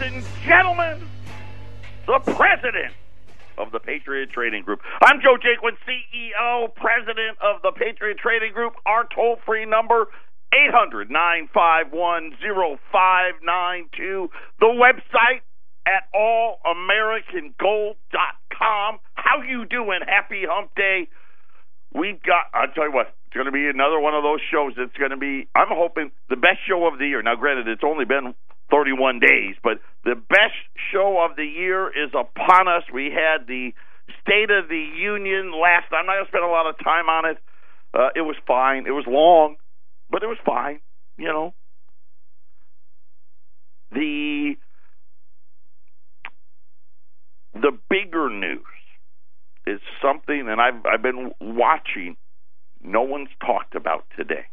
and gentlemen, the president of the Patriot Trading Group. I'm Joe Jaquin, CEO, president of the Patriot Trading Group. Our toll free number, 800 951 0592. The website at allamericangold.com. How you doing? Happy hump day. We've got, I'll tell you what, it's going to be another one of those shows that's going to be, I'm hoping, the best show of the year. Now, granted, it's only been 31 days, but the best show of the year is upon us. We had the State of the Union last. I'm not going to spend a lot of time on it. Uh, it was fine. It was long, but it was fine. You know, the the bigger news is something, and I've I've been watching. No one's talked about today.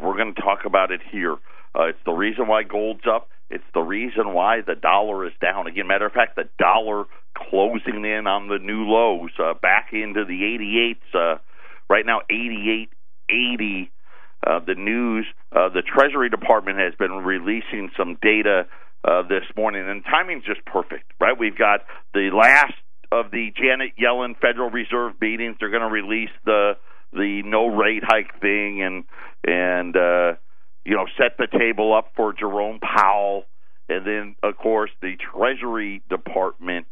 We're going to talk about it here. Uh, it's the reason why gold's up. It's the reason why the dollar is down. Again, matter of fact, the dollar closing in on the new lows, uh, back into the 88s. Uh, right now, 88.80. Uh, the news, uh, the Treasury Department has been releasing some data uh, this morning, and timing's just perfect, right? We've got the last of the Janet Yellen Federal Reserve meetings. They're going to release the the no rate hike thing, and and uh, you know, set the table up for Jerome Powell, and then of course the Treasury Department.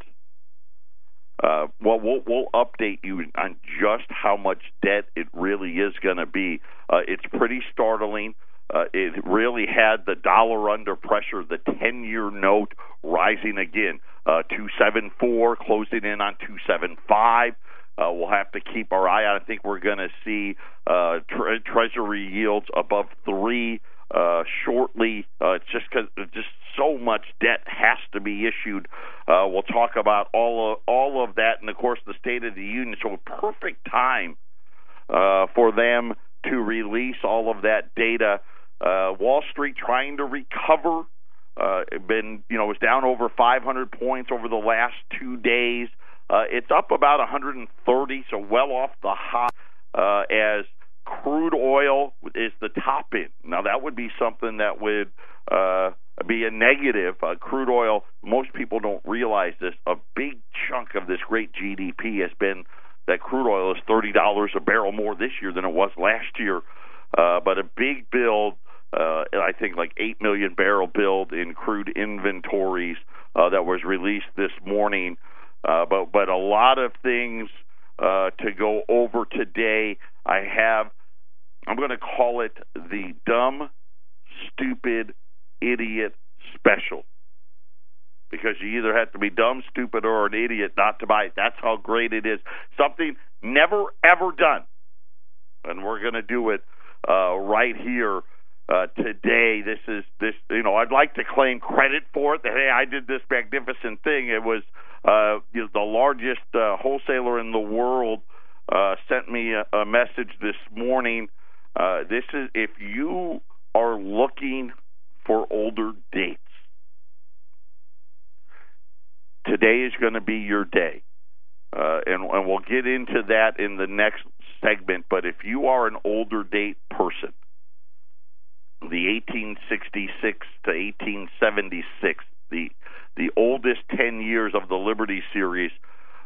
Uh, well, we'll we'll update you on just how much debt it really is going to be. Uh, it's pretty startling. Uh, it really had the dollar under pressure. The ten-year note rising again, uh, two seven four, closing in on two seven five. Uh, we'll have to keep our eye on. I think we're going to see uh, tre- Treasury yields above three uh, shortly. Uh, just because just so much debt has to be issued. Uh, we'll talk about all of all of that, and of course the State of the Union. So a perfect time uh, for them to release all of that data. Uh, Wall Street trying to recover. Uh, been you know was down over 500 points over the last two days. Uh, it's up about 130, so well off the high. Uh, as crude oil is the top end. Now that would be something that would uh, be a negative. Uh, crude oil. Most people don't realize this. A big chunk of this great GDP has been that crude oil is thirty dollars a barrel more this year than it was last year. Uh, but a big build. Uh, I think like eight million barrel build in crude inventories uh, that was released this morning. Uh, but but a lot of things uh, to go over today. I have I'm going to call it the dumb, stupid, idiot special. Because you either have to be dumb, stupid, or an idiot not to buy it. That's how great it is. Something never, ever done. And we're going to do it uh, right here uh, today. This is this. You know, I'd like to claim credit for it. That hey, I did this magnificent thing. It was uh, the largest uh, wholesaler in the world uh, sent me a, a message this morning. Uh, this is if you are looking for older dates. Today is going to be your day. Uh, and, and we'll get into that in the next segment. But if you are an older date person, the 1866 to 1876, the the oldest 10 years of the Liberty series,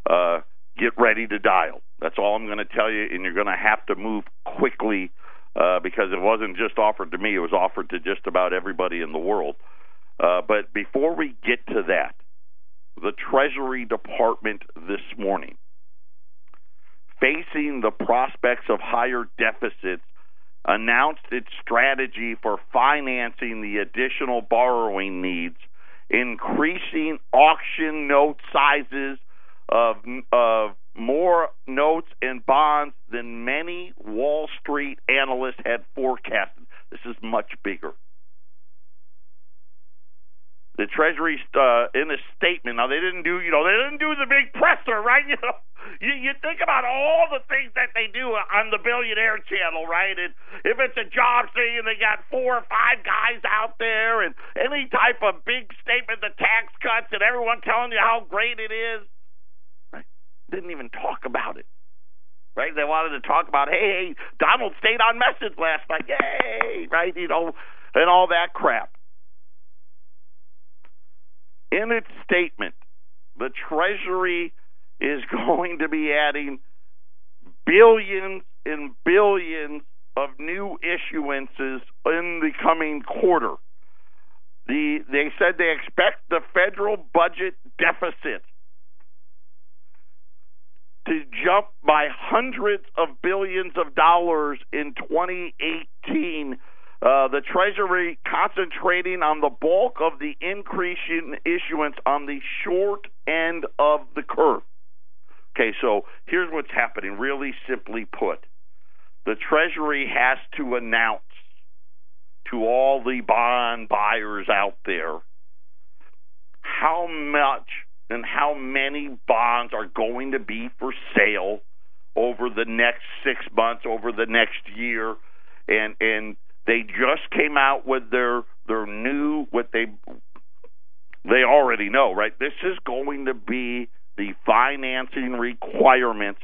uh, get ready to dial. That's all I'm going to tell you, and you're going to have to move quickly uh, because it wasn't just offered to me; it was offered to just about everybody in the world. Uh, but before we get to that, the Treasury Department this morning, facing the prospects of higher deficits, announced its strategy for financing the additional borrowing needs, increasing auction note sizes of of more notes and bonds than many Wall Street analysts had forecasted. This is much bigger. The Treasury, uh, in a statement, now they didn't do, you know, they didn't do the big presser, right? You know, you, you think about all the things that they do on the Billionaire Channel, right? And if it's a job thing, and they got four or five guys out there, and any type of big statement, the tax cuts, and everyone telling you how great it is, right? Didn't even talk about it right? They wanted to talk about, hey, hey, Donald stayed on message last night, yay, right? You know, and all that crap. In its statement, the Treasury is going to be adding billions and billions of new issuances in the coming quarter. The, they said they expect the federal budget deficit to jump by hundreds of billions of dollars in 2018. Uh, the Treasury concentrating on the bulk of the increase in issuance on the short end of the curve. Okay, so here's what's happening, really simply put. The Treasury has to announce to all the bond buyers out there how much and how many bonds are going to be for sale over the next six months, over the next year, and and they just came out with their their new what they they already know, right? This is going to be the financing requirements.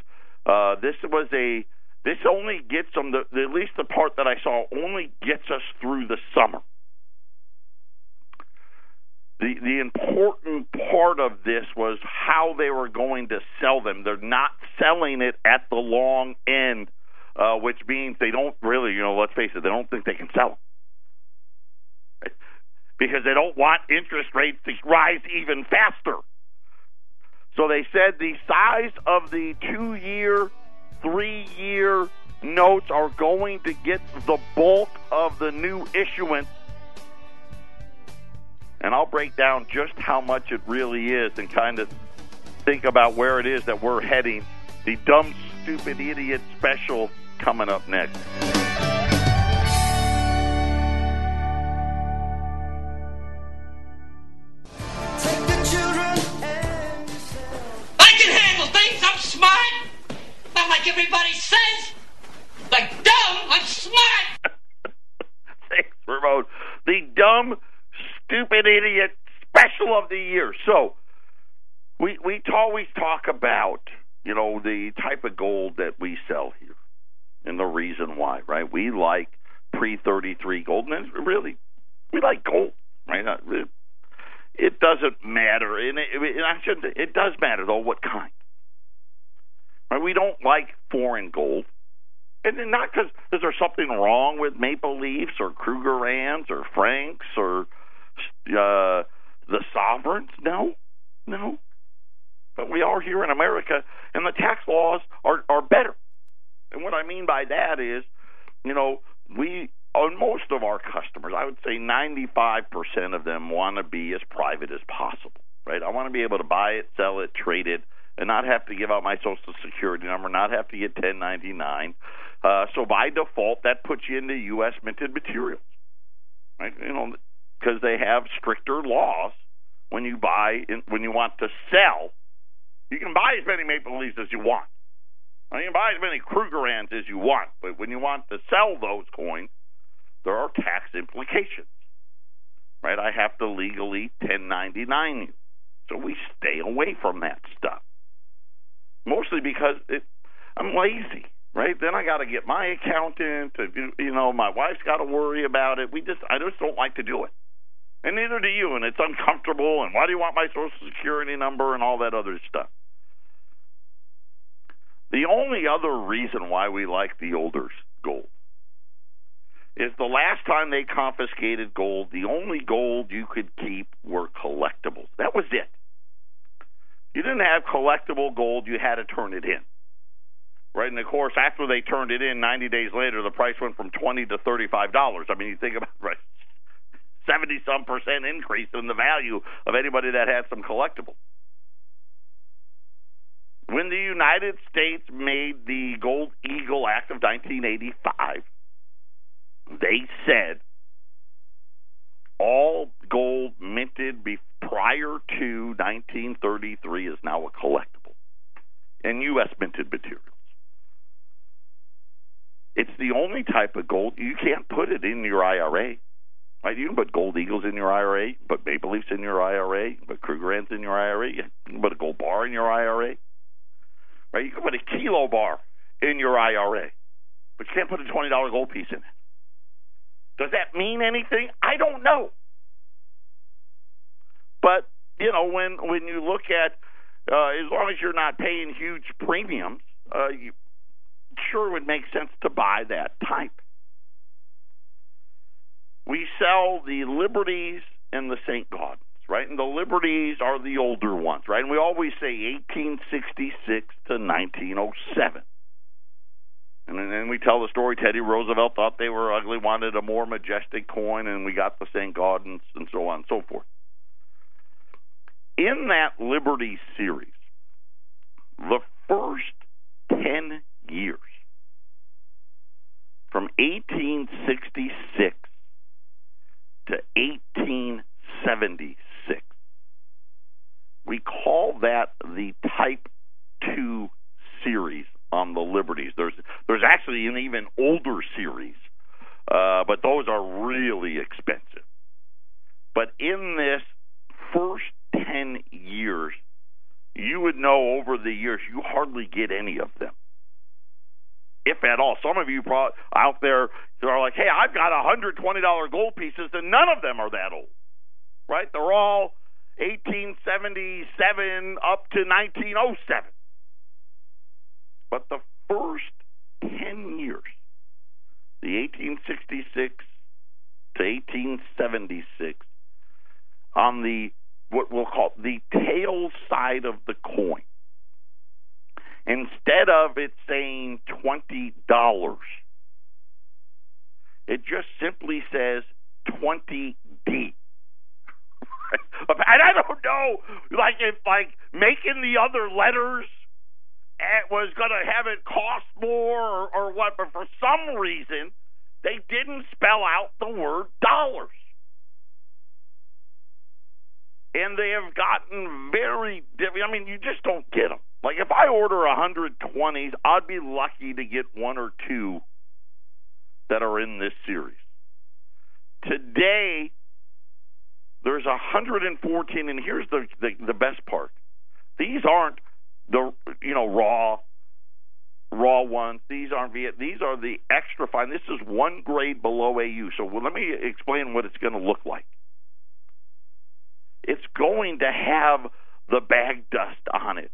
Uh, this was a this only gets them the, at least the part that I saw only gets us through the summer. The the important part of this was how they were going to sell them. They're not selling it at the long end, uh, which means they don't really, you know, let's face it, they don't think they can sell them because they don't want interest rates to rise even faster. So they said the size of the two year, three year notes are going to get the bulk of the new issuance and I'll break down just how much it really is and kind of think about where it is that we're heading. The dumb, stupid, idiot special coming up next. I can handle things. I'm smart. Not like everybody says. Like dumb, I'm smart. Thanks, Ramon. The dumb, stupid idiot special of the year. So we we always talk about you know the type of gold that we sell here and the reason why, right? We like pre thirty three gold, and really we like gold, right? Uh, it, doesn't matter, and it, I shouldn't. It does matter though what kind. Right? We don't like foreign gold. And not because is there something wrong with Maple Leafs or Krugerrands or Francs or uh, the sovereigns? No, no. But we are here in America, and the tax laws are are better. And what I mean by that is, you know, we on most of our customers, I would say 95% of them want to be as private as possible, right? I want to be able to buy it, sell it, trade it, and not have to give out my social security number, not have to get 1099. Uh, so by default, that puts you into U.S. minted materials, right? You know, because they have stricter laws when you buy when you want to sell. You can buy as many Maple Leafs as you want. You can buy as many Krugerrands as you want, but when you want to sell those coins, there are tax implications. Right? I have to legally 1099 you. So we stay away from that stuff. Mostly because it, I'm lazy, right? Then I got to get my accountant. To, you know, my wife's got to worry about it. We just, I just don't like to do it and neither do you, and it's uncomfortable. And why do you want my social security number and all that other stuff? The only other reason why we like the older gold is the last time they confiscated gold, the only gold you could keep were collectibles. That was it. You didn't have collectible gold, you had to turn it in. Right, and of course, after they turned it in, 90 days later, the price went from 20 to $35. I mean, you think about right, 70 some percent increase in the value of anybody that had some collectibles. When the United States made the Gold Eagle Act of 1985, they said all gold minted prior to 1933 is now a collectible and U.S. minted materials. It's the only type of gold you can't put it in your IRA. Right? You can put gold eagles in your IRA, put maple leafs in your IRA, put Krugerrands in your IRA, you can put a gold bar in your IRA. Right? You can put a kilo bar in your IRA, but you can't put a twenty dollar gold piece in it. Does that mean anything? I don't know. But you know, when when you look at uh, as long as you're not paying huge premiums, uh, you sure would make sense to buy that type. We sell the Liberties and the St. Gaudens, right? And the Liberties are the older ones, right? And we always say 1866 to 1907. And then we tell the story Teddy Roosevelt thought they were ugly, wanted a more majestic coin, and we got the St. Gaudens and so on and so forth. In that Liberty series, the first 10 years, from 1866 to 1876, we call that the Type 2 series on the Liberties. There's there's actually an even older series, uh, but those are really expensive. But in this first ten years, you would know over the years you hardly get any of them, if at all. Some of you out there are like, "Hey, I've got hundred twenty dollar gold pieces, and none of them are that old." Right? They're all 1877 up to 1907. But the first 10 years, the 1866 to 1876, on the what we'll call the tail side of the coin, instead of it saying $20, it just simply says 20D. and I don't know, like if like making the other letters eh, was going to have it cost more or, or what, but for some reason they didn't spell out the word dollars. And they have gotten very. I mean, you just don't get them. Like if I order a 120s, I'd be lucky to get one or two that are in this series. Today, there's 114, and here's the, the, the best part. These aren't the you know raw raw ones. These aren't. These are the extra fine. This is one grade below AU. So well, let me explain what it's going to look like. It's going to have the bag dust on it,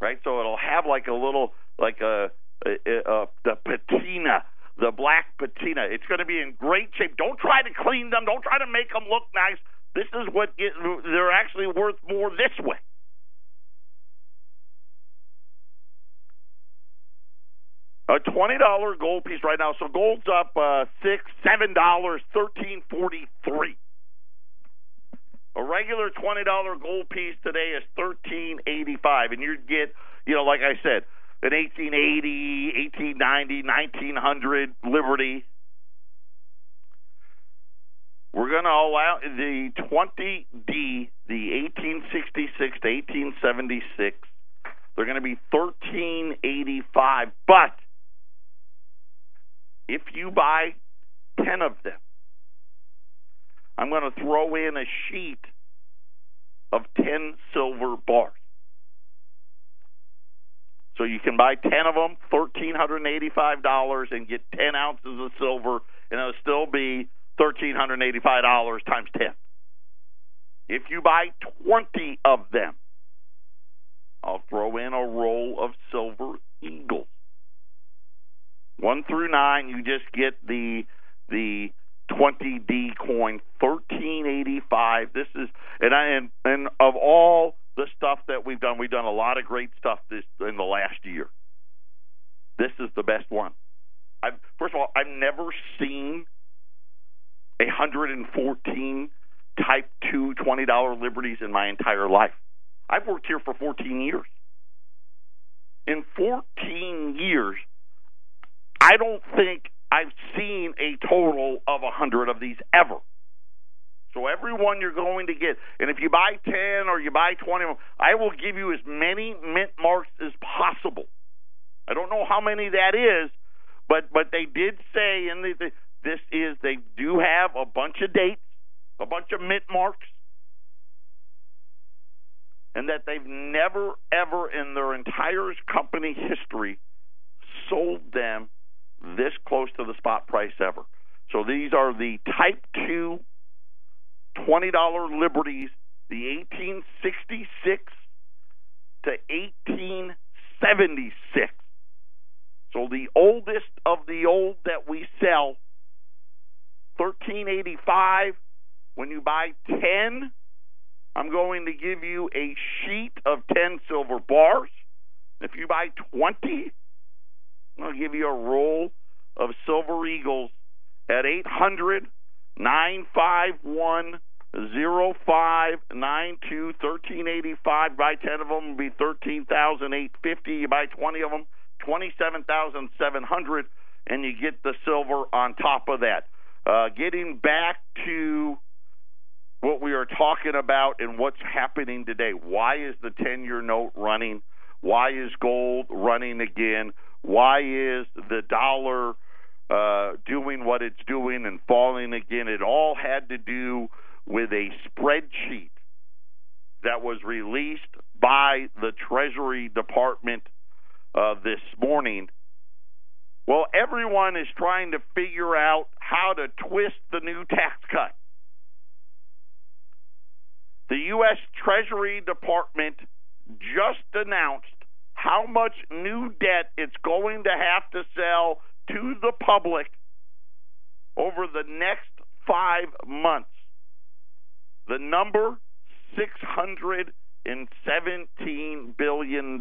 right? So it'll have like a little like a, a, a the patina. The black patina. It's going to be in great shape. Don't try to clean them. Don't try to make them look nice. This is what they're actually worth more this way. A twenty dollar gold piece right now. So gold's up uh, six, seven dollars, thirteen forty three. A regular twenty dollar gold piece today is thirteen eighty five, and you'd get, you know, like I said, an 1880, 1890, 1900 Liberty. We're going to allow the 20D, the 1866 to 1876. They're going to be 1385, but if you buy 10 of them, I'm going to throw in a sheet of 10 silver bars. So you can buy 10 of them, $1,385, and get 10 ounces of silver, and it'll still be $1,385 times 10. If you buy 20 of them, I'll throw in a roll of silver eagles. One through nine, you just get the the 20D coin, 1385. This is and I and, and of all the stuff that we've done, we've done a lot of great stuff this in the last year. This is the best one. I've, first of all, I've never seen a 114 Type 2 $20 Liberties in my entire life. I've worked here for 14 years. In 14 years, I don't think I've seen a total of a hundred of these ever. So every one you're going to get, and if you buy ten or you buy twenty, I will give you as many mint marks as possible. I don't know how many that is, but but they did say in the, the this is they do have a bunch of dates, a bunch of mint marks, and that they've never ever in their entire company history sold them this close to the spot price ever. So these are the Type 2 $20 Liberties the 1866 to 1876. So the oldest of the old that we sell, 1385. When you buy 10, I'm going to give you a sheet of 10 silver bars. If you buy 20, I'll give you a roll of silver eagles at 800 951 0592 1385. Buy 10 of them be 13850 You buy 20 of them, 27700 and you get the silver on top of that. Uh, getting back to what we are talking about and what's happening today. Why is the 10 year note running? Why is gold running again? Why is the dollar uh, doing what it's doing and falling again? It all had to do with a spreadsheet that was released by the Treasury Department uh, this morning. Well, everyone is trying to figure out how to twist the new tax cut. The U.S. Treasury Department just announced how much new debt it's going to have to sell to the public over the next five months. The number $617 billion.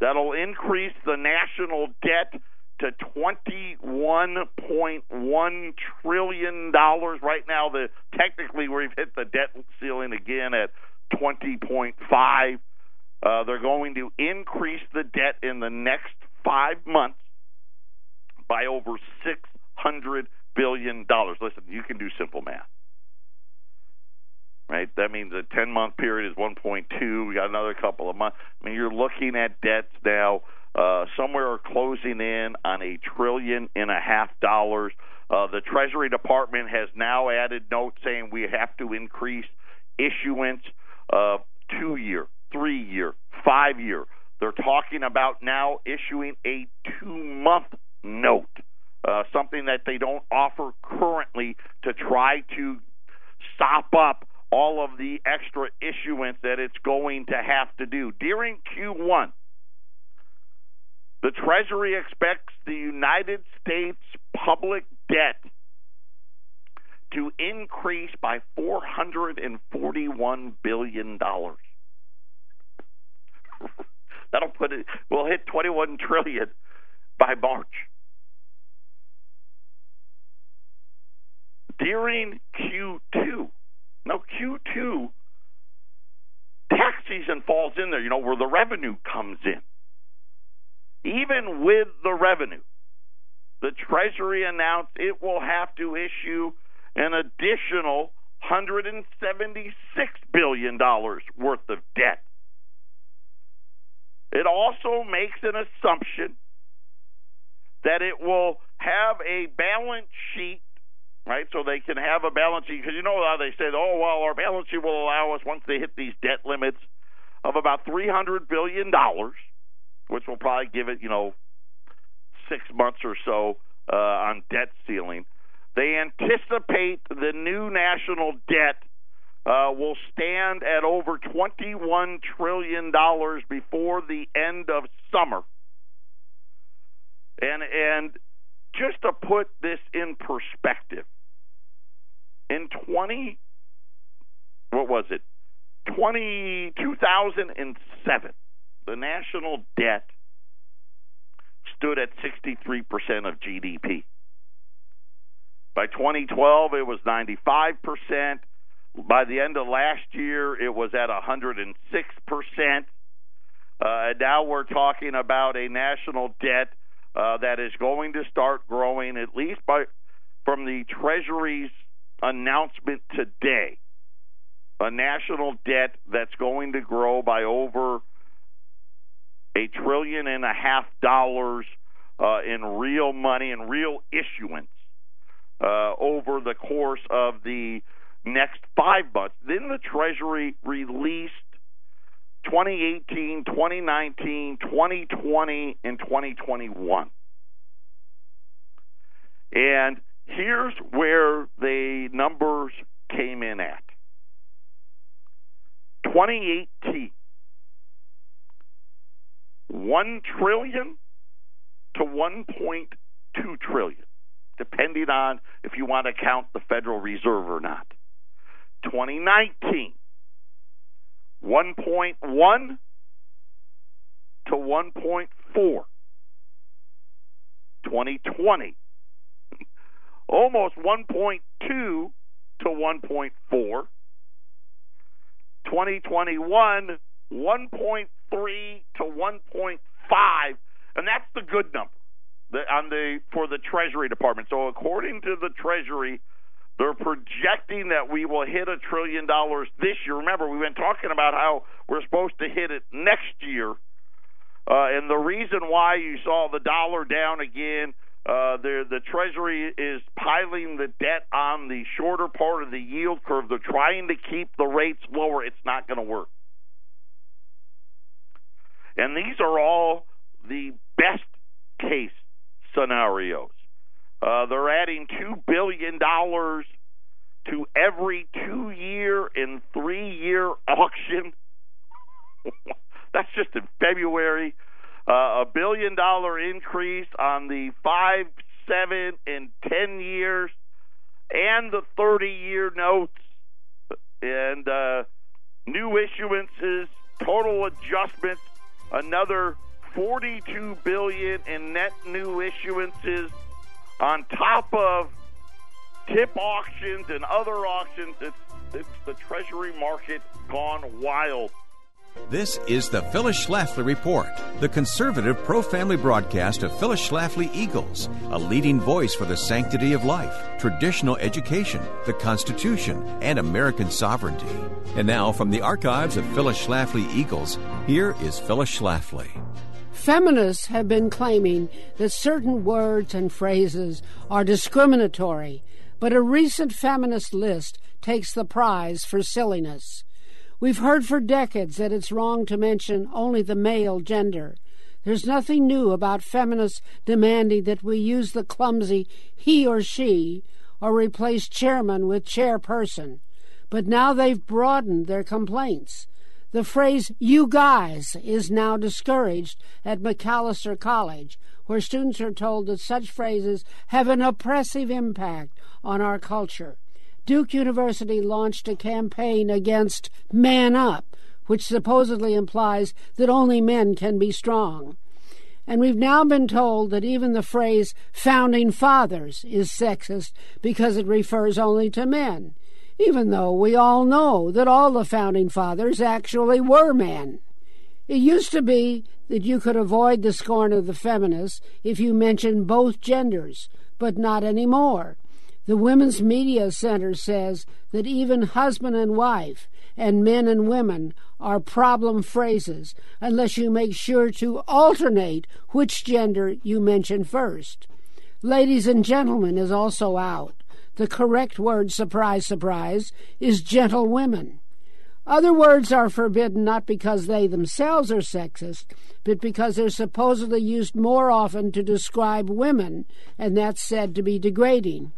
That'll increase the national debt to $21.1 trillion. Right now, the technically we've hit the debt ceiling again at 20.5. Uh, they're going to increase the debt in the next five months by over $600 billion. Listen, you can do simple math. Right? That means a 10 month period is 1.2. We got another couple of months. I mean, you're looking at debts now uh, somewhere closing in on a trillion and a half dollars. Uh, the Treasury Department has now added notes saying we have to increase issuance of two year, three year, five year. They're talking about now issuing a two month note, uh, something that they don't offer currently to try to stop up all of the extra issuance that it's going to have to do. During Q1, the Treasury expects the United States public debt to increase by $441 billion. That'll put it, we'll hit 21 trillion by March. During Q2, now Q2, tax season falls in there, you know, where the revenue comes in even with the revenue, the Treasury announced it will have to issue an additional $176 billion worth of debt. It also makes an assumption that it will have a balance sheet, right? So they can have a balance sheet, because you know how they say, oh, well, our balance sheet will allow us, once they hit these debt limits, of about $300 billion which will probably give it, you know, six months or so uh, on debt ceiling. They anticipate the new national debt uh, will stand at over $21 trillion before the end of summer. And, and just to put this in perspective, in 20, what was it? 20, 2007, the national debt stood at 63% of GDP. By 2012, it was 95%. By the end of last year, it was at 106%. Uh, now we're talking about a national debt uh, that is going to start growing, at least by from the Treasury's announcement today. A national debt that's going to grow by over a trillion and a half dollars uh, in real money and real issuance uh, over the course of the next five months. Then the Treasury released 2018, 2019, 2020, and 2021. And here's where the numbers came in at. 2018, 1 trillion to 1.2 trillion, depending on if you want to count the Federal Reserve or not. 2019, 1.1 to 1.4. 2020, almost 1.2 to 1.4. 2021, 1.3 to 1.5, and that's the good number on the for the Treasury Department. So according to the Treasury, they're projecting that we will hit a trillion dollars this year. Remember, we've been talking about how we're supposed to hit it next year. Uh, and the reason why you saw the dollar down again, uh, the the Treasury is piling the debt on the shorter part of the yield curve. They're trying to keep the rates lower. It's not going to work. And these are all the best case scenarios. Uh, they're adding $2 billion to every two year and three year auction. That's just in February. Uh, a billion dollar increase on the five, seven, and ten years, and the 30 year notes, and uh, new issuances, total adjustments, another 42 billion in net new issuances on top of tip auctions and other auctions. It's, it's the Treasury market gone wild. This is the Phyllis Schlafly Report, the conservative pro family broadcast of Phyllis Schlafly Eagles, a leading voice for the sanctity of life, traditional education, the Constitution, and American sovereignty. And now, from the archives of Phyllis Schlafly Eagles, here is Phyllis Schlafly. Feminists have been claiming that certain words and phrases are discriminatory, but a recent feminist list takes the prize for silliness. We've heard for decades that it's wrong to mention only the male gender. There's nothing new about feminists demanding that we use the clumsy he or she or replace chairman with chairperson. But now they've broadened their complaints. The phrase you guys is now discouraged at Macalester College, where students are told that such phrases have an oppressive impact on our culture. Duke University launched a campaign against Man Up, which supposedly implies that only men can be strong. And we've now been told that even the phrase founding fathers is sexist because it refers only to men even though we all know that all the founding fathers actually were men. It used to be that you could avoid the scorn of the feminists if you mentioned both genders, but not anymore. The Women's Media Center says that even husband and wife and men and women are problem phrases unless you make sure to alternate which gender you mention first. Ladies and gentlemen is also out the correct word, surprise, surprise, is gentlewomen. Other words are forbidden not because they themselves are sexist, but because they're supposedly used more often to describe women, and that's said to be degrading.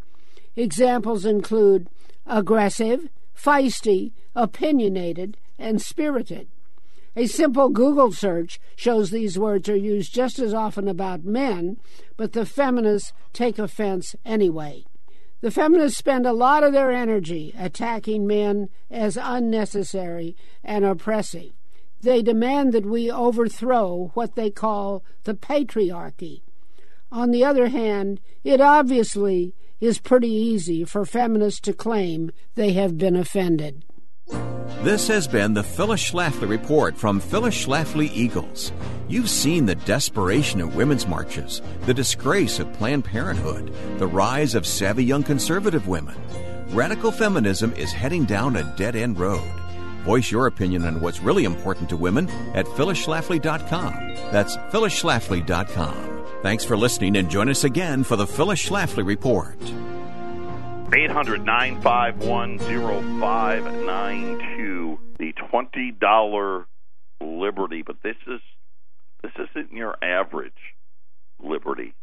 Examples include aggressive, feisty, opinionated, and spirited. A simple Google search shows these words are used just as often about men, but the feminists take offense anyway. The feminists spend a lot of their energy attacking men as unnecessary and oppressive. They demand that we overthrow what they call the patriarchy. On the other hand, it obviously is pretty easy for feminists to claim they have been offended. This has been the Phyllis Schlafly Report from Phyllis Schlafly Eagles. You've seen the desperation of women's marches, the disgrace of Planned Parenthood, the rise of savvy young conservative women. Radical feminism is heading down a dead end road. Voice your opinion on what's really important to women at phyllisschlafly.com. That's phyllisschlafly.com. Thanks for listening and join us again for the Phyllis Schlafly Report. 800 951 0592. The $20 Liberty, but this is this isn't your average Liberty.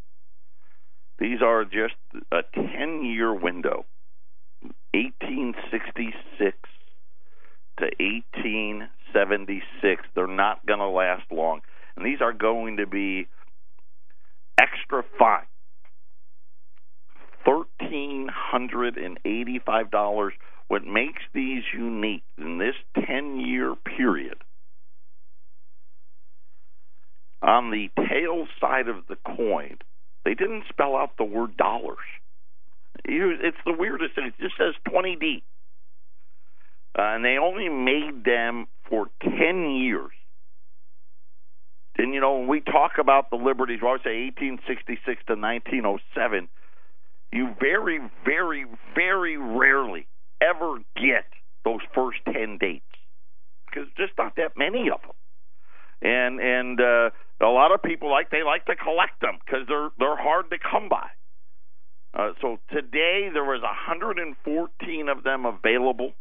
These are just a 10 year window, 1866 to 1876. They're not going to last long, and these are going to be extra fine. Thirteen hundred and eighty-five dollars. What makes these unique in this ten-year period? On the tail side of the coin, they didn't spell out the word dollars. It's the weirdest thing. It just says 20D. Uh, and they only made them for 10 years. And, you know, when we talk about the liberties, we always say 1866 to 1907, you very, very, very rarely ever get those first 10 dates because just not that many of them. And, and, uh, a lot of people like they like to collect them because they're they're hard to come by. Uh, so today there was 114 of them available.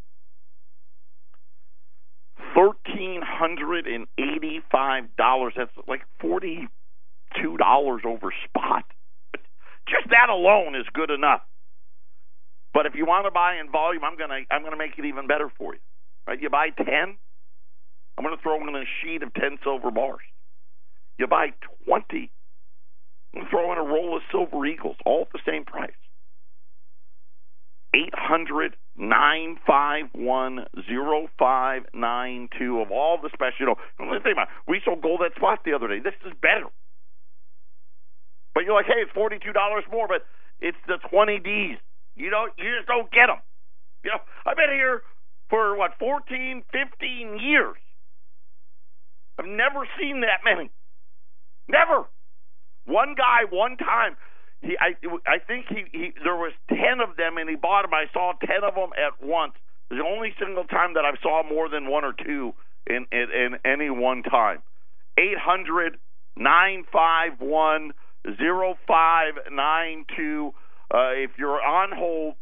Thirteen hundred and eighty-five dollars. That's like forty-two dollars over spot. Just that alone is good enough. But if you want to buy in volume, I'm gonna I'm gonna make it even better for you. Right? You buy ten, I'm gonna throw in a sheet of ten silver bars. You buy 20, and throw in a roll of Silver Eagles, all at the same price. 800 951 0592 of all the special. You know, think about it. We sold gold at spot the other day. This is better. But you're like, hey, it's $42 more, but it's the 20 Ds. You don't, you just don't get them. You know, I've been here for what, 14, 15 years. I've never seen that many. Never. One guy, one time, he I I think he, he there was ten of them and he bought them. I saw ten of them at once. The only single time that I saw more than one or two in in, in any one time. Eight hundred nine five one zero five nine two. Uh, if you're on hold,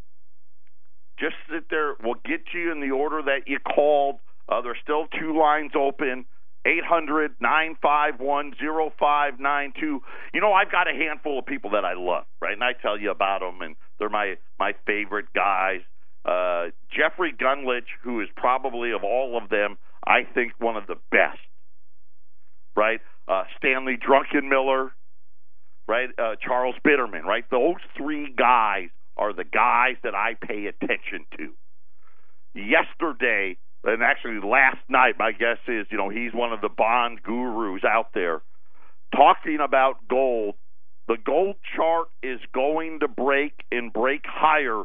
just sit there. We'll get you in the order that you called. Uh, there's still two lines open. 800 951 0592. You know, I've got a handful of people that I love, right? And I tell you about them, and they're my, my favorite guys. Uh, Jeffrey Gundlach, who is probably of all of them, I think one of the best, right? Uh, Stanley Druckenmiller, right? Uh, Charles Biderman, right? Those three guys are the guys that I pay attention to. Yesterday, and actually last night, my guess is, you know, he's one of the bond gurus out there talking about gold. The gold chart is going to break and break higher.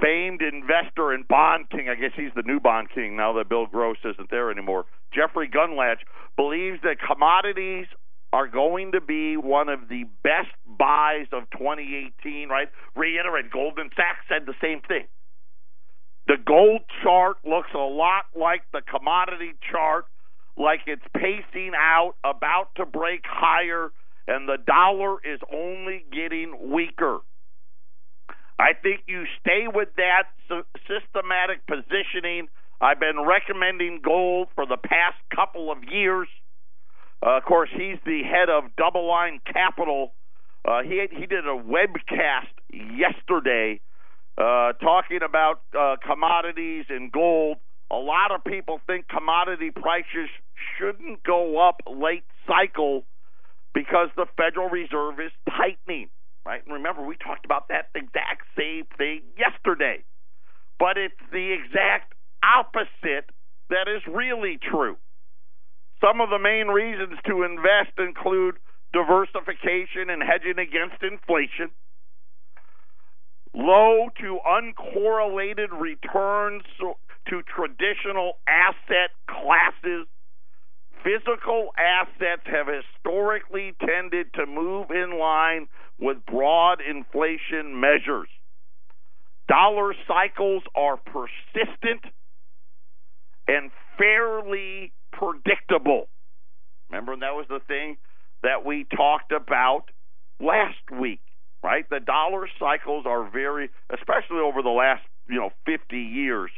Famed investor and bond king, I guess he's the new bond king now that Bill Gross isn't there anymore. Jeffrey Gundlach believes that commodities are going to be one of the best buys of 2018, right? Reiterate, Goldman Sachs said the same thing. The gold chart looks a lot like the commodity chart, like it's pacing out, about to break higher, and the dollar is only getting weaker. I think you stay with that systematic positioning. I've been recommending gold for the past couple of years. Uh, of course, he's the head of DoubleLine Capital. Uh, he he did a webcast yesterday uh, talking about uh, commodities and gold. A lot of people think commodity prices shouldn't go up late cycle because the Federal Reserve is tightening, right? And remember, we talked about that exact same thing yesterday. But it's the exact opposite that is really true. Some of the main reasons to invest include diversification and hedging against inflation low to uncorrelated returns to traditional asset classes. Physical assets have historically tended to move in line with broad inflation measures. Dollar cycles are persistent and fairly predictable. Remember, that was the thing that we talked about last week right? The dollar cycles are very, especially over the last you know 50 years,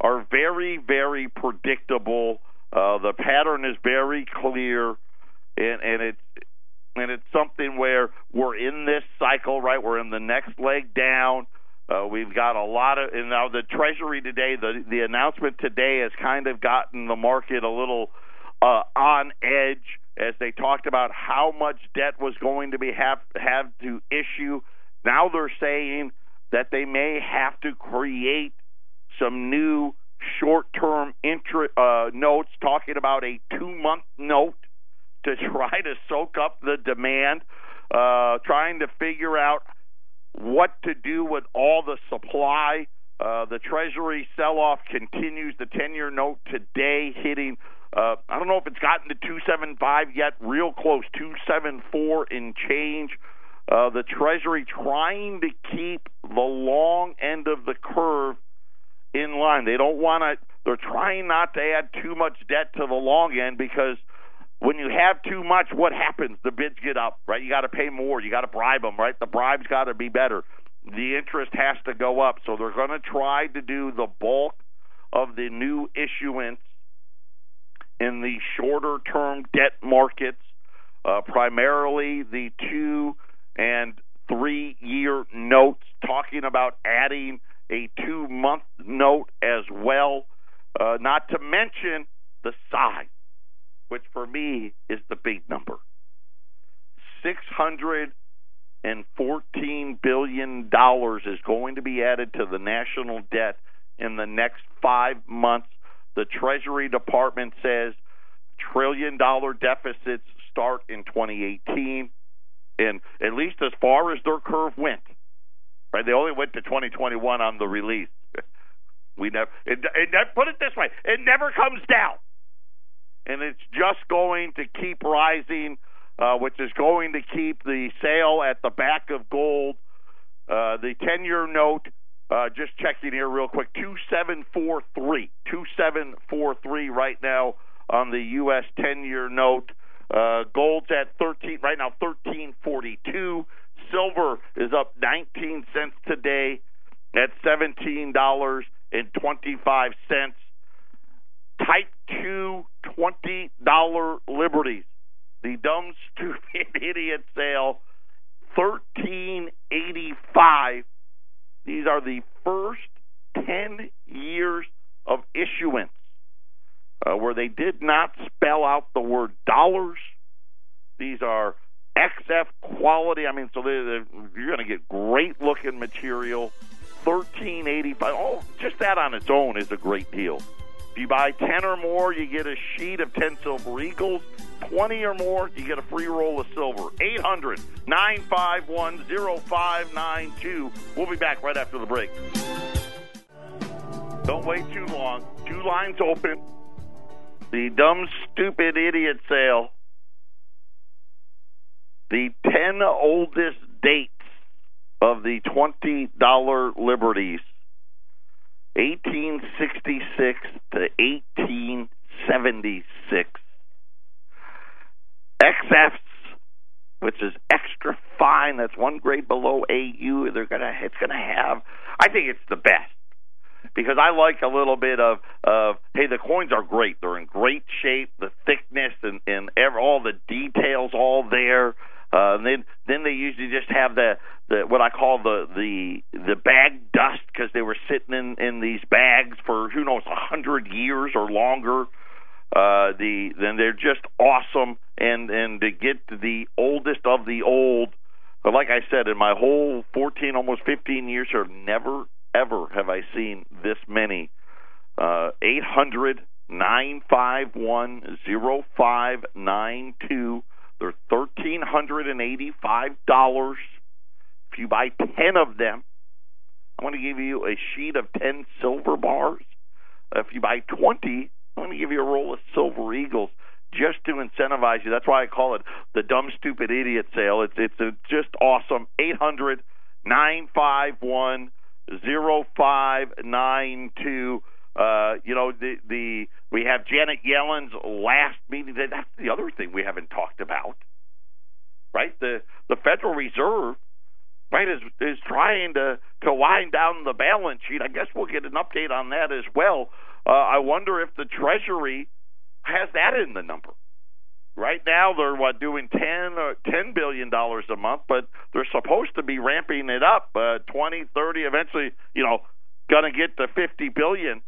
are very very predictable. Uh, the pattern is very clear, and and it's and it's something where we're in this cycle, right? We're in the next leg down. Uh, we've got a lot of, and now the Treasury today, the the announcement today has kind of gotten the market a little uh, on edge as they talked about how much debt was going to be have have to issue. Now they're saying that they may have to create some new short-term interest uh, notes, talking about a two-month note to try to soak up the demand, uh, trying to figure out what to do with all the supply. Uh, the Treasury sell-off continues. The 10-year note today hitting. Uh, I don't know if it's gotten to 275 yet. Real close, 274 in change. Uh, the Treasury trying to keep the long end of the curve in line. They don't want to. They're trying not to add too much debt to the long end because when you have too much, what happens? The bids get up, right? You got to pay more. You got to bribe them, right? The bribe's got to be better. The interest has to go up. So they're going to try to do the bulk of the new issuance in the shorter term debt markets, uh, primarily the two and three year notes, talking about adding a two month note as well, uh, not to mention the size which for me is the big number. Six hundred and fourteen billion dollars is going to be added to the national debt in the next five months. The Treasury Department says trillion dollar deficits start in 2018, and at least as far as their curve went, right? They only went to 2021 on the release. We never. It, it, put it this way: it never comes down and it's just going to keep rising, uh, which is going to keep the sale at the back of gold. Uh, the 10 year note, uh, just checking here real quick, 2743. 2743 right now on the U.S. 10 year note. Uh, gold's at 13, right now 1342. Silver is up 19 cents today at $17.25. Type 2 $20 liberties. The dumb, stupid, idiot sale, 1385 These are the first 10 years of issuance uh, where they did not spell out the word dollars. These are XF quality. I mean, so they're, they're, you're going to get great looking material. 1385 Oh, just that on its own is a great deal. If you buy 10 or more, you get a sheet of 10 Silver Eagles. 20 or more, you get a free roll of silver. 800 951 0592. We'll be back right after the break. Don't wait too long. Two lines open. The dumb, stupid idiot sale. The 10 oldest dates of the $20 liberties 1866 to 1876. XFs, which is extra fine, that's one grade below AU. They're gonna, it's gonna have. I think it's the best because I like a little bit of of hey, the coins are great. They're in great shape. The thickness and and ever, all the details all there. Uh, and then then they usually just have the the what I call the the the bag dust because they were sitting in in these bags for who knows a hundred years or longer. Uh, the then they're just awesome and and to get the oldest of the old. But like I said, in my whole 14, almost 15 years here, never ever have I seen this many. Uh, 800 951 0592 they're thirteen hundred and eighty-five dollars. If you buy ten of them, I'm going to give you a sheet of ten silver bars. If you buy twenty, I'm going to give you a roll of silver eagles just to incentivize you. That's why I call it the dumb, stupid, idiot sale. It's it's a, just awesome. Eight hundred nine five one zero five nine two. Uh, you know, the the we have Janet Yellen's last meeting. That's the other thing we haven't talked about, right? The the Federal Reserve, right, is is trying to to wind down the balance sheet. I guess we'll get an update on that as well. Uh, I wonder if the Treasury has that in the number. Right now, they're what doing ten or ten billion dollars a month, but they're supposed to be ramping it up, uh, twenty, thirty, eventually, you know, going to get to fifty billion.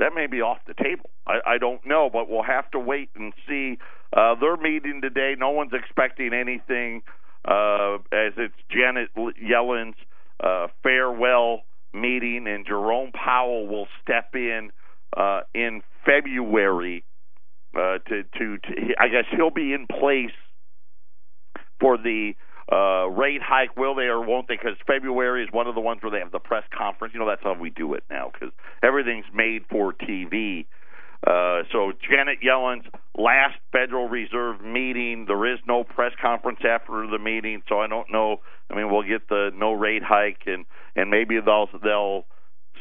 That may be off the table. I, I don't know, but we'll have to wait and see. Uh, they're meeting today. No one's expecting anything uh, as it's Janet Yellen's uh, farewell meeting, and Jerome Powell will step in uh, in February uh, to, to to. I guess he'll be in place for the uh, rate hike. Will they or won't they? Because February is one of the ones where they have the press conference. You know that's how we do it now because everything's made for TV. Uh, so Janet Yellen's last Federal Reserve meeting, there is no press conference after the meeting, so I don't know. I mean, we'll get the no rate hike, and and maybe they'll they'll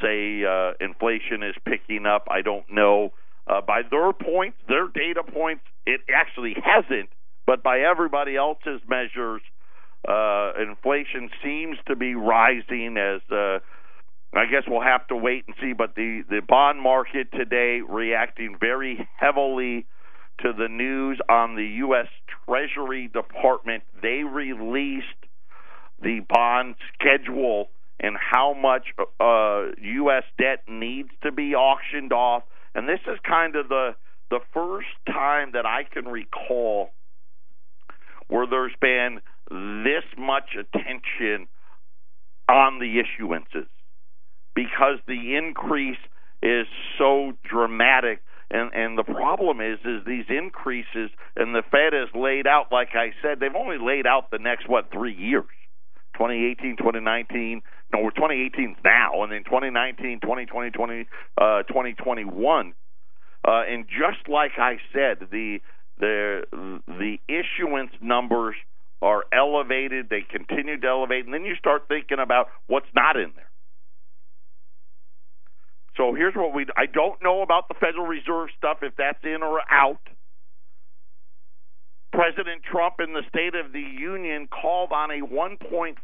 say uh, inflation is picking up. I don't know. Uh, by their points, their data points, it actually hasn't. But by everybody else's measures, uh, inflation seems to be rising as uh, I guess we'll have to wait and see. But the, the bond market today reacting very heavily to the news on the U.S. Treasury Department. They released the bond schedule and how much uh, U.S. debt needs to be auctioned off. And this is kind of the the first time that I can recall where there's been this much attention on the issuances because the increase is so dramatic. And and the problem is is these increases and the Fed has laid out like I said they've only laid out the next what 3 years 2018 2019 no we're 2018 now and then 2019 2020 20 uh 2021 uh and just like I said the the the issuance numbers are elevated they continue to elevate and then you start thinking about what's not in there so here's what we I don't know about the Federal Reserve stuff if that's in or out. President Trump in the State of the Union called on a 1.5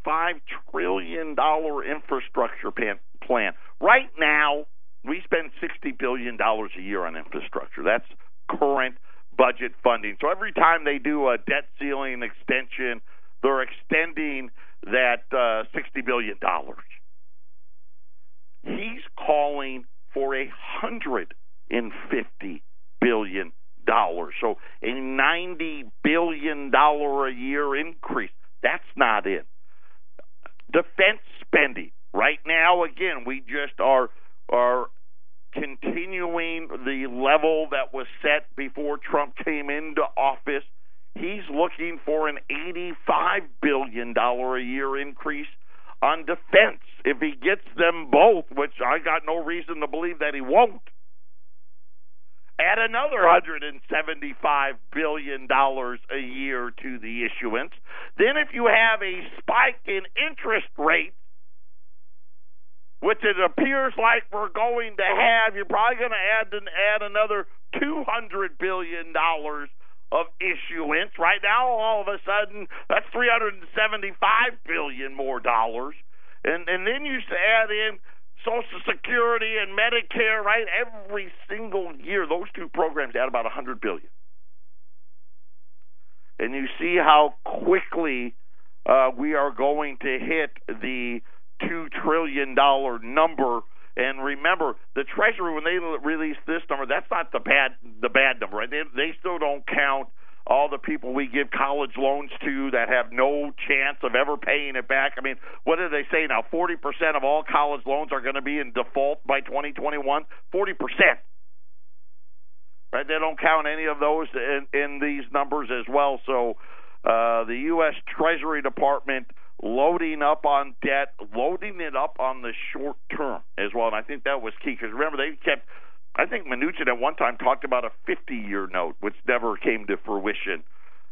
trillion dollar infrastructure plan. Right now, we spend 60 billion dollars a year on infrastructure. That's current budget funding. So every time they do a debt ceiling extension, they're extending that uh, 60 billion dollars he's calling for a hundred and fifty billion dollars. So a ninety billion dollar a year increase. That's not it. Defense spending. Right now, again, we just are are continuing the level that was set before Trump came into office. He's looking for an $85 billion a year increase on defense if he gets them both, which I got no reason to believe that he won't. Add another $175 billion a year to the issuance. Then, if you have a spike in interest rates, which it appears like we're going to have, you're probably going to add an, add another $200 billion of issuance. Right now, all of a sudden, that's 375 billion more dollars, and and then you add in Social Security and Medicare. Right, every single year, those two programs add about a 100 billion, and you see how quickly uh, we are going to hit the two trillion dollar number and remember, the Treasury when they release this number, that's not the bad the bad number. Right? They they still don't count all the people we give college loans to that have no chance of ever paying it back. I mean, what do they say now? Forty percent of all college loans are going to be in default by 2021. Forty percent. Right? They don't count any of those in, in these numbers as well. So, uh, the U.S. Treasury Department loading up on debt, loading it up on the short term as well. And I think that was key because remember they kept. I think Mnuchin at one time talked about a 50-year note, which never came to fruition.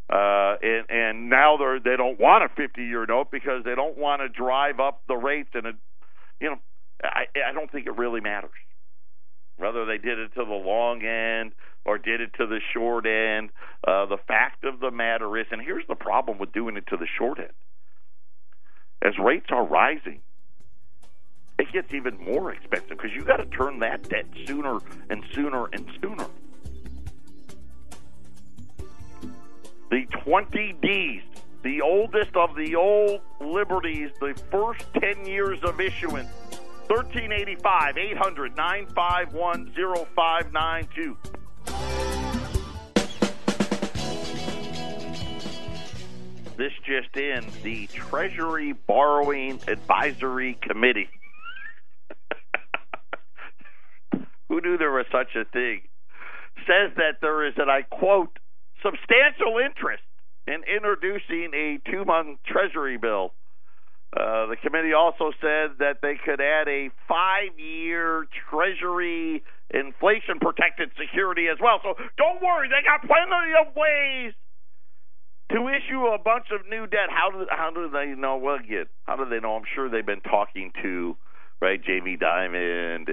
Uh, and, and now they're they don't want a 50-year note because they don't want to drive up the rates. And you know, I I don't think it really matters whether they did it to the long end or did it to the short end. Uh, the fact of the matter is, and here's the problem with doing it to the short end as rates are rising, it gets even more expensive because you got to turn that debt sooner and sooner and sooner. the 20 Ds, the oldest of the old liberties, the first 10 years of issuance. 1385 800 951 0592. This just in the Treasury Borrowing Advisory Committee. Who knew there was such a thing? Says that there is, and I quote, substantial interest in introducing a two month Treasury bill. Uh, the committee also said that they could add a five year Treasury inflation protected security as well. So don't worry, they got plenty of ways to issue a bunch of new debt. How do how do they know? Well, get how do they know? I'm sure they've been talking to right Jamie Dimon and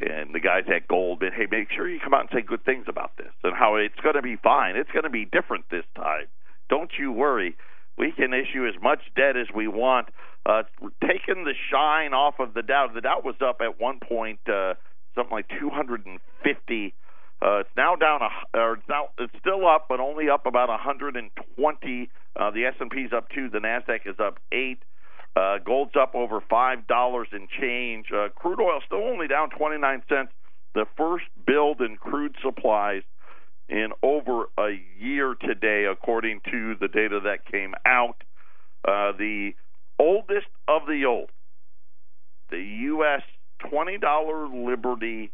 and the guys at Goldman. Hey, make sure you come out and say good things about this and how it's going to be fine. It's going to be different this time. Don't you worry. We can issue as much debt as we want. Uh, taking the shine off of the Dow. The Dow was up at one point uh, something like 250 uh, it's now down, a, or it's now it's still up, but only up about 120. Uh, the S&P's up two, the Nasdaq is up eight. Uh, gold's up over five dollars and change. Uh, crude oil still only down 29 cents. The first build in crude supplies in over a year today, according to the data that came out. Uh, the oldest of the old, the U.S. $20 Liberty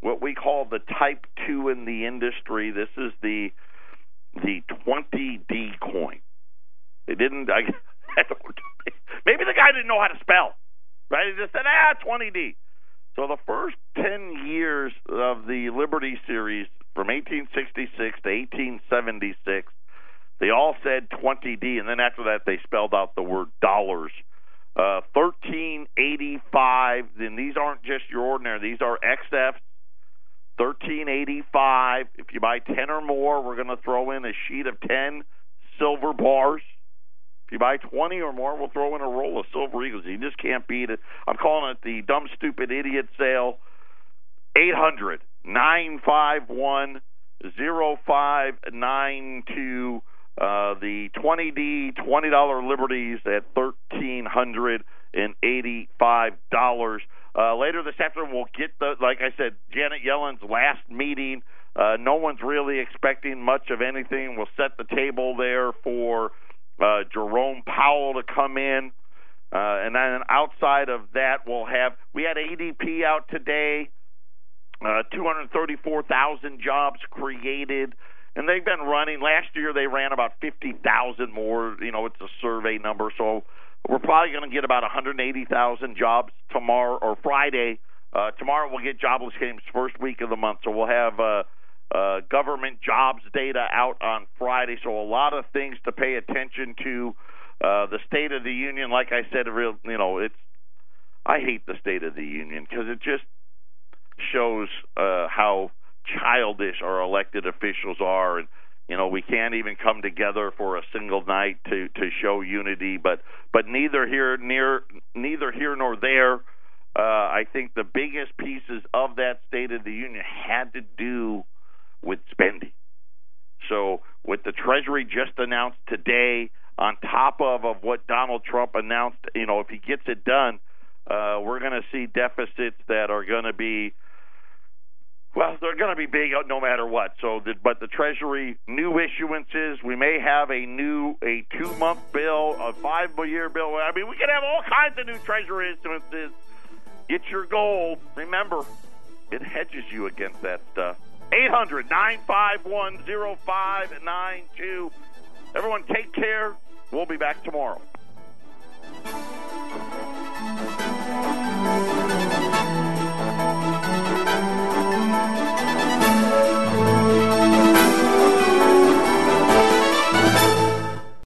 what we call the type 2 in the industry. This is the the 20D coin. They didn't I, I maybe the guy didn't know how to spell. Right? He just said, "Ah, 20D." So the first 10 years of the Liberty series from 1866 to 1876, they all said 20D and then after that they spelled out the word dollars. Uh, 1385, then these aren't just your ordinary, these are XFs thirteen eighty five. If you buy ten or more, we're going to throw in a sheet of ten silver bars. If you buy twenty or more, we'll throw in a roll of silver eagles. You just can't beat it. I'm calling it the dumb stupid idiot sale. Eight hundred nine five one zero five nine two. Uh, the 20D $20 Liberties at $1,385. Uh, later this afternoon, we'll get the, like I said, Janet Yellen's last meeting. Uh, no one's really expecting much of anything. We'll set the table there for uh, Jerome Powell to come in. Uh, and then outside of that, we'll have, we had ADP out today, uh, 234,000 jobs created. And they've been running. Last year, they ran about 50,000 more. You know, it's a survey number. So we're probably going to get about 180,000 jobs tomorrow or Friday. Uh, tomorrow we'll get jobless claims first week of the month, so we'll have uh, uh, government jobs data out on Friday. So a lot of things to pay attention to. Uh, the State of the Union, like I said, real you know it's. I hate the State of the Union because it just shows uh, how childish our elected officials are and you know, we can't even come together for a single night to to show unity. But but neither here near neither here nor there. Uh, I think the biggest pieces of that State of the Union had to do with spending. So with the Treasury just announced today, on top of of what Donald Trump announced, you know, if he gets it done, uh, we're going to see deficits that are going to be well, they're going to be big uh, no matter what. So, the, but the Treasury new issuances, we may have a new a two month bill, a five year bill. I mean, we could have all kinds of new Treasury issuances. Get your gold. Remember, it hedges you against that stuff. Eight hundred nine five one zero five nine two. Everyone, take care. We'll be back tomorrow.